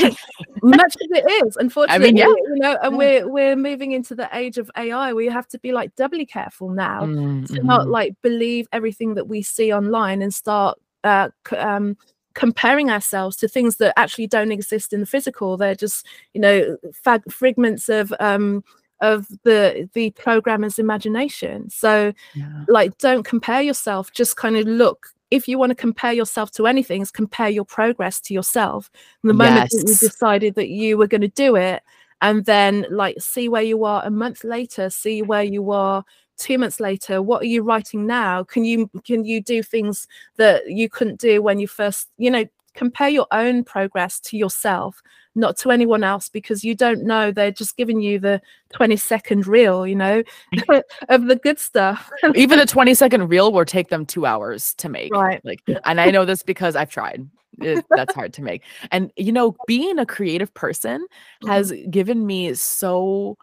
much as it is unfortunately [laughs] I mean, yeah. you know and we're we're moving into the age of ai we have to be like doubly careful now Mm, to not mhm. like believe everything that we see online and start uh, um, comparing ourselves to things that actually don't exist in the physical. They're just, you know, fag- fragments of um, of the the programmer's imagination. So, Yeah. like, don't compare yourself. Just kind of look. If you want to compare yourself to anything, is compare your progress to yourself. And the moment that you decided that you were going to do it, and then like see where you are a month later, see where you are two months later what are you writing now can you can you do things that you couldn't do when you first you know compare your own progress to yourself not to anyone else because you don't know they're just giving you the 20 second reel you know [laughs] [laughs] of the good stuff [laughs] Even a 20 second reel will take them two hours to make. Right. Like, and I know this because I've tried. it, that's hard to make. And you know, being a creative person has given me so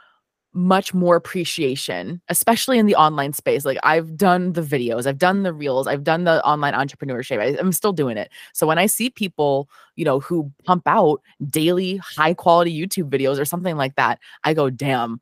much more appreciation, especially in the online space. Like I've done the videos, I've done the reels, I've done the online entrepreneurship. I, I'm still doing it. So when I see people, you know, who pump out daily high quality YouTube videos or something like that, I go, damn,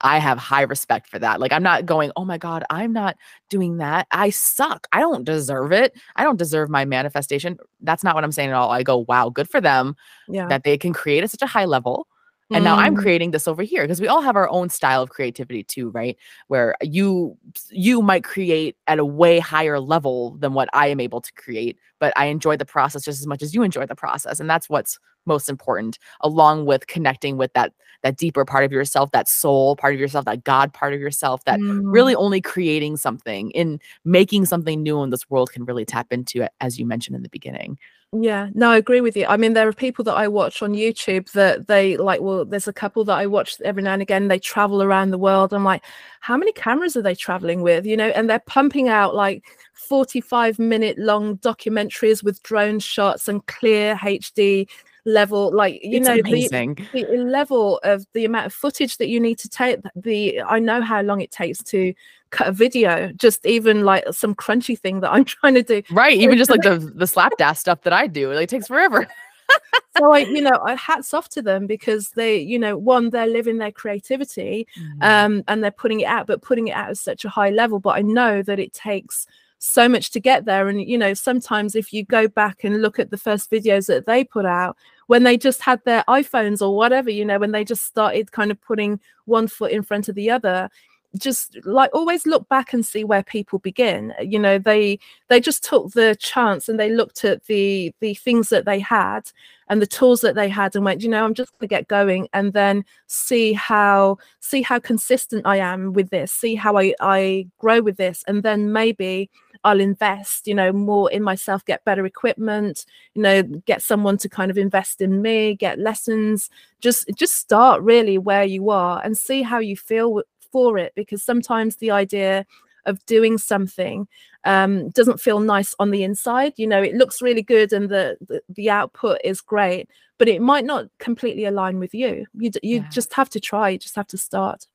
I have high respect for that. Like I'm not going, oh my God, I'm not doing that. I suck. I don't deserve it. I don't deserve my manifestation. That's not what I'm saying at all. I go, wow, good for them Yeah. that they can create at such a high level. And now I'm Mm. creating this over here because we all have our own style of creativity too, right? Where you you might create at a way higher level than what I am able to create, but I enjoy the process just as much as you enjoy the process, and that's what's most important along with connecting with that that deeper part of yourself, that soul part of yourself, that God part of yourself that Mm. really only creating something in making something new in this world can really tap into it as you mentioned in the beginning. Yeah, no, I agree with you. I mean, there are people that I watch on YouTube that they like, well, there's a couple that I watch every now and again. They travel around the world. I'm like, how many cameras are they traveling with? You know, and they're pumping out like 45 minute long documentaries with drone shots and clear HD level. Like, you it's know, the, the level of the amount of footage that you need to take the i know how long it takes to cut a video just even like some crunchy thing that i'm [laughs] trying to do Right. Even just like [laughs] the the slapdash stuff that I do. Like it takes forever. [laughs] so i you know i hats off to them because they you know one they're living their creativity um and they're putting it out but putting it out at such a high level but i know that it takes so much to get there. And you know sometimes if you go back and look at the first videos that they put out when they just had their iPhones or whatever you know when they just started kind of putting one foot in front of the other just like always look back and see where people begin. You know they they just took the chance and they looked at the the things that they had and the tools that they had and went you know i'm just going to get going and then see how see how consistent i am with this see how i i grow with this. And then maybe i'll invest you know more in myself get better equipment you know get someone to kind of invest in me get lessons. Just just start really where you are and see how you feel for it because sometimes the idea of doing something um, doesn't feel nice on the inside. You know it looks really good and the, the the output is great but it might not completely align with you. You, d- you Yeah. just have to try you just have to start.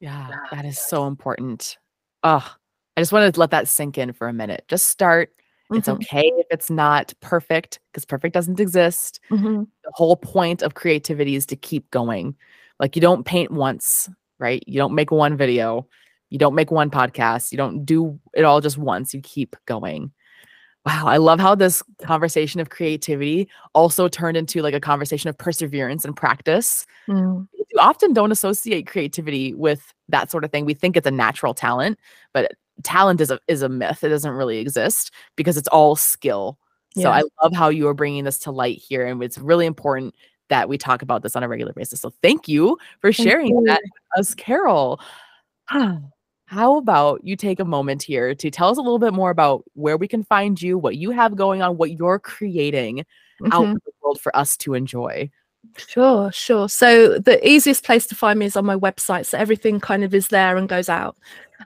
Yeah, that is so important. Oh, I just wanted to let that sink in for a minute. Just start. It's Mhm, okay if it's not perfect because perfect doesn't exist. mhm. The whole point of creativity is to keep going. Like you don't paint once, right? You don't make one video, you don't make one podcast, you don't do it all just once. You keep going. Wow, I love how this conversation of creativity also turned into like a conversation of perseverance and practice Mm, you often don't associate creativity with that sort of thing. We think it's a natural talent, but talent is a is a myth. It doesn't really exist because it's all skill. So Yeah. I love how you are bringing this to light here, and it's really important that we talk about this on a regular basis. So thank you for sharing you. that with us, Carol. [sighs] How about you take a moment here to tell us a little bit more about where we can find you, what you have going on, what you're creating out Mhm. in the world for us to enjoy. Sure, sure. So the easiest place to find me is on my website. So everything kind of is there and goes out.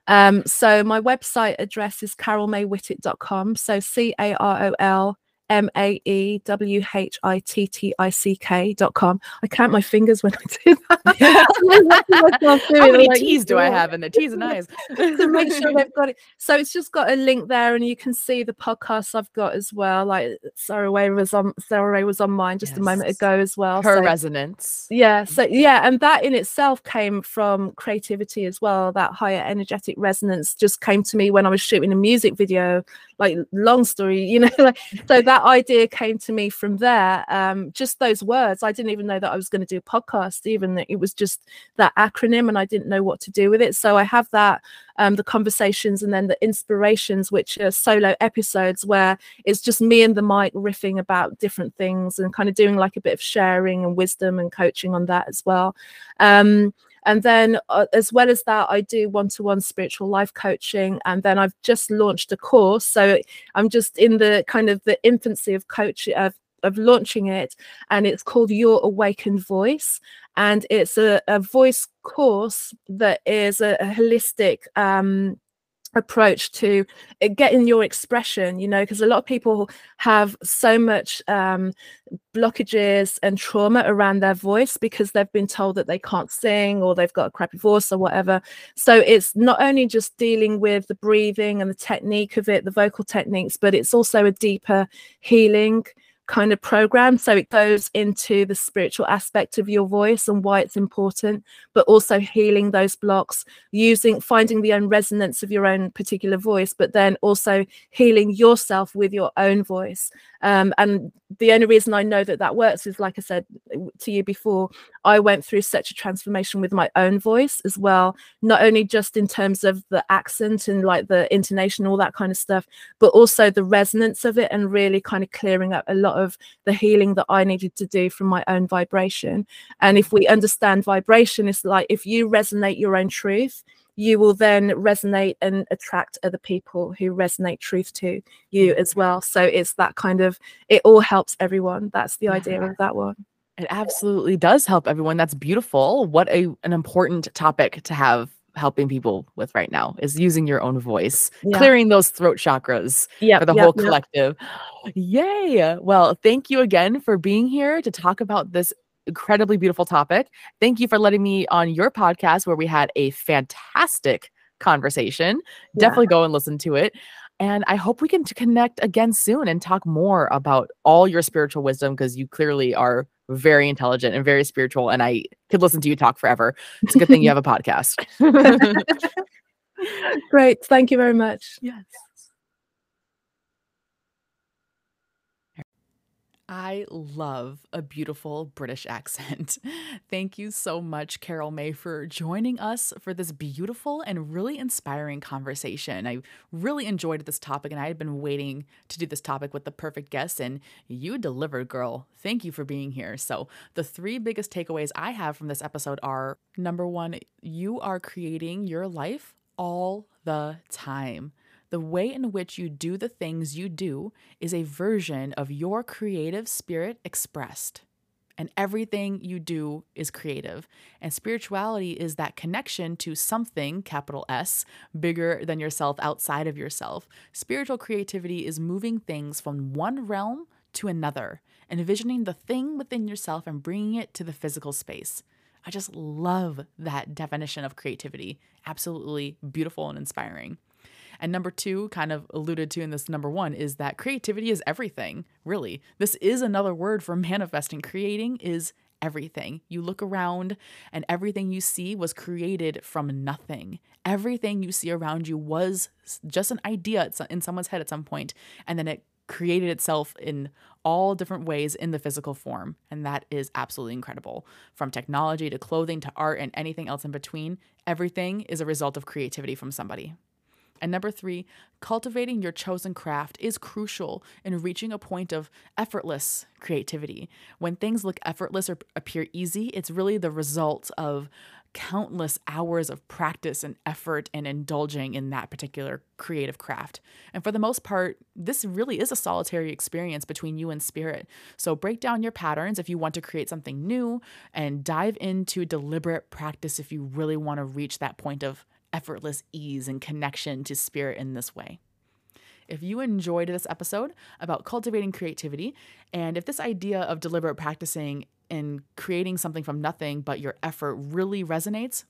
Um, so my website address is carolmaewhittick.com. So C A R O L M A E W H I T T I C K dot com. I count my fingers when I [laughs] [laughs] do that. How many like, T's do I have in the T's and I's? [laughs] to make sure they've got it. So it's just got a link there, and you can see the podcasts I've got as well. Like Sara Rae was on Sara Rae was on mine just a moment ago as well. Her so- resonance. yeah so yeah and that in itself came from creativity as well that higher energetic resonance just came to me when i was shooting a music video like long story [laughs] you know like so that idea came to me from there. Um just those words i didn't even know that i was going to do a podcast even it was just that acronym and i didn't know what to do with it. So i have that um the conversations and then the inspirations which are solo episodes where it's just me and the mic riffing about different things and kind of doing like a bit of sharing and wisdom and coaching on that as well. Um and then uh, as well as that i do one-to-one spiritual life coaching and then i've just launched a course. So i'm just in the kind of the infancy of coach of of launching it and it's called your awakened voice. And it's a, a voice course that is a, a holistic um approach to getting your expression you know because a lot of people have so much um, blockages and trauma around their voice because they've been told that they can't sing or they've got a crappy voice or whatever. So it's not only just dealing with the breathing and the technique of it the vocal techniques but it's also a deeper healing kind of program. So it goes into the spiritual aspect of your voice and why it's important, but also healing those blocks, using finding the own resonance of your own particular voice, but then also healing yourself with your own voice. Um, and the only reason I know that that works is, like I said to you before, I went through such a transformation with my own voice as well, not only just in terms of the accent and like the intonation, all that kind of stuff, but also the resonance of it and really kind of clearing up a lot of the healing that I needed to do from my own vibration. And if we understand vibration, it's like if you resonate your own truth, you will then resonate and attract other people who resonate truth to you mm-hmm. as well. So it's that kind of, it all helps everyone. That's the idea of that one. It absolutely does help everyone. That's beautiful. What a an important topic to have helping people with right now is using your own voice, yeah. clearing those throat chakras yep, for the yep, whole collective. Yep. Yay. Well, thank you again for being here to talk about this incredibly beautiful topic. Thank you for letting me on your podcast where we had a fantastic conversation. Yeah. Definitely go and listen to it. And I hope we can connect again soon and talk more about all your spiritual wisdom because you clearly are very intelligent and very spiritual. And I could listen to you talk forever. It's a good thing you have a [laughs] podcast. Great. Thank you very much. Yes. I love a beautiful British accent. [laughs] Thank you so much, Carol Mae, for joining us for this beautiful and really inspiring conversation. I really enjoyed this topic, and I had been waiting to do this topic with the perfect guest, and you delivered, girl. Thank you for being here. So, the three biggest takeaways I have from this episode are number one, you are creating your life all the time. The way in which you do the things you do is a version of your creative spirit expressed. And everything you do is creative. And spirituality is that connection to something, capital S, bigger than yourself, outside of yourself. Spiritual creativity is moving things from one realm to another, envisioning the thing within yourself and bringing it to the physical space. I just love that definition of creativity. Absolutely beautiful and inspiring. And number two, kind of alluded to in this number one, is that creativity is everything, really. This is another word for [laughs] manifesting. Creating is everything. You look around and everything you see was created from nothing. Everything you see around you was just an idea in someone's head at some point, and then it created itself in all different ways in the physical form. And that is absolutely incredible. From technology to clothing to art and anything else in between, everything is a result of creativity from somebody. And number three, cultivating your chosen craft is crucial in reaching a point of effortless creativity. When things look effortless or appear easy, it's really the result of countless hours of practice and effort and indulging in that particular creative craft. And for the most part, this really is a solitary experience between you and spirit. So break down your patterns if you want to create something new and dive into deliberate practice if you really want to reach that point of effortless ease and connection to spirit in this way. If you enjoyed this episode about cultivating creativity, and if this idea of deliberate practicing and creating something from nothing but your effort really resonates,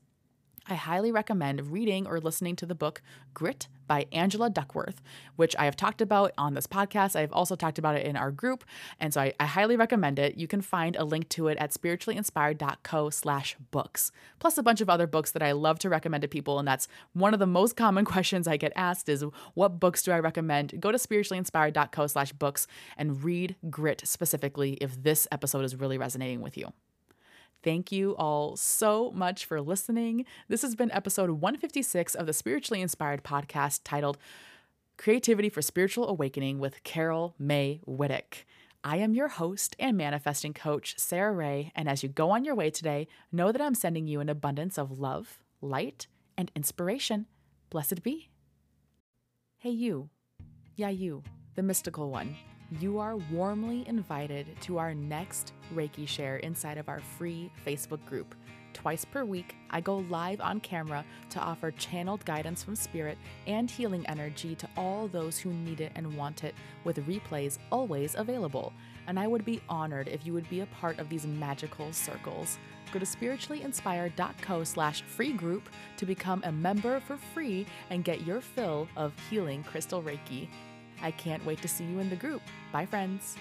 I highly recommend reading or listening to the book Grit by Angela Duckworth, which I have talked about on this podcast. I've also talked about it in our group. And so I, I highly recommend it. You can find a link to it at spirituallyinspired.co slash books, plus a bunch of other books that I love to recommend to people. And that's one of the most common [laughs] questions I get asked is what books do I recommend? Go to spirituallyinspired.co slash books and read Grit specifically if this episode is really resonating with you. Thank you all so much for listening. This has been episode 156 of the Spiritually Inspired podcast titled Creativity for Spiritual Awakening with Carol Mae Whittick. I am your host and manifesting coach, Sara Rae, and as you go on your way today, know that I'm sending you an abundance of love, light, and inspiration. Blessed be. Hey, you. Yeah, you, the mystical one you are warmly invited to our next Reiki share inside of our free Facebook group. Twice per week, I go live on camera to offer channeled guidance from spirit and healing energy to all those who need it and want it, with replays always available. And I would be honored if you would be a part of these magical circles. Go to spirituallyinspired.co slash free group to become a member for free and get your fill of healing crystal Reiki. I can't wait to see you in the group. Bye, friends.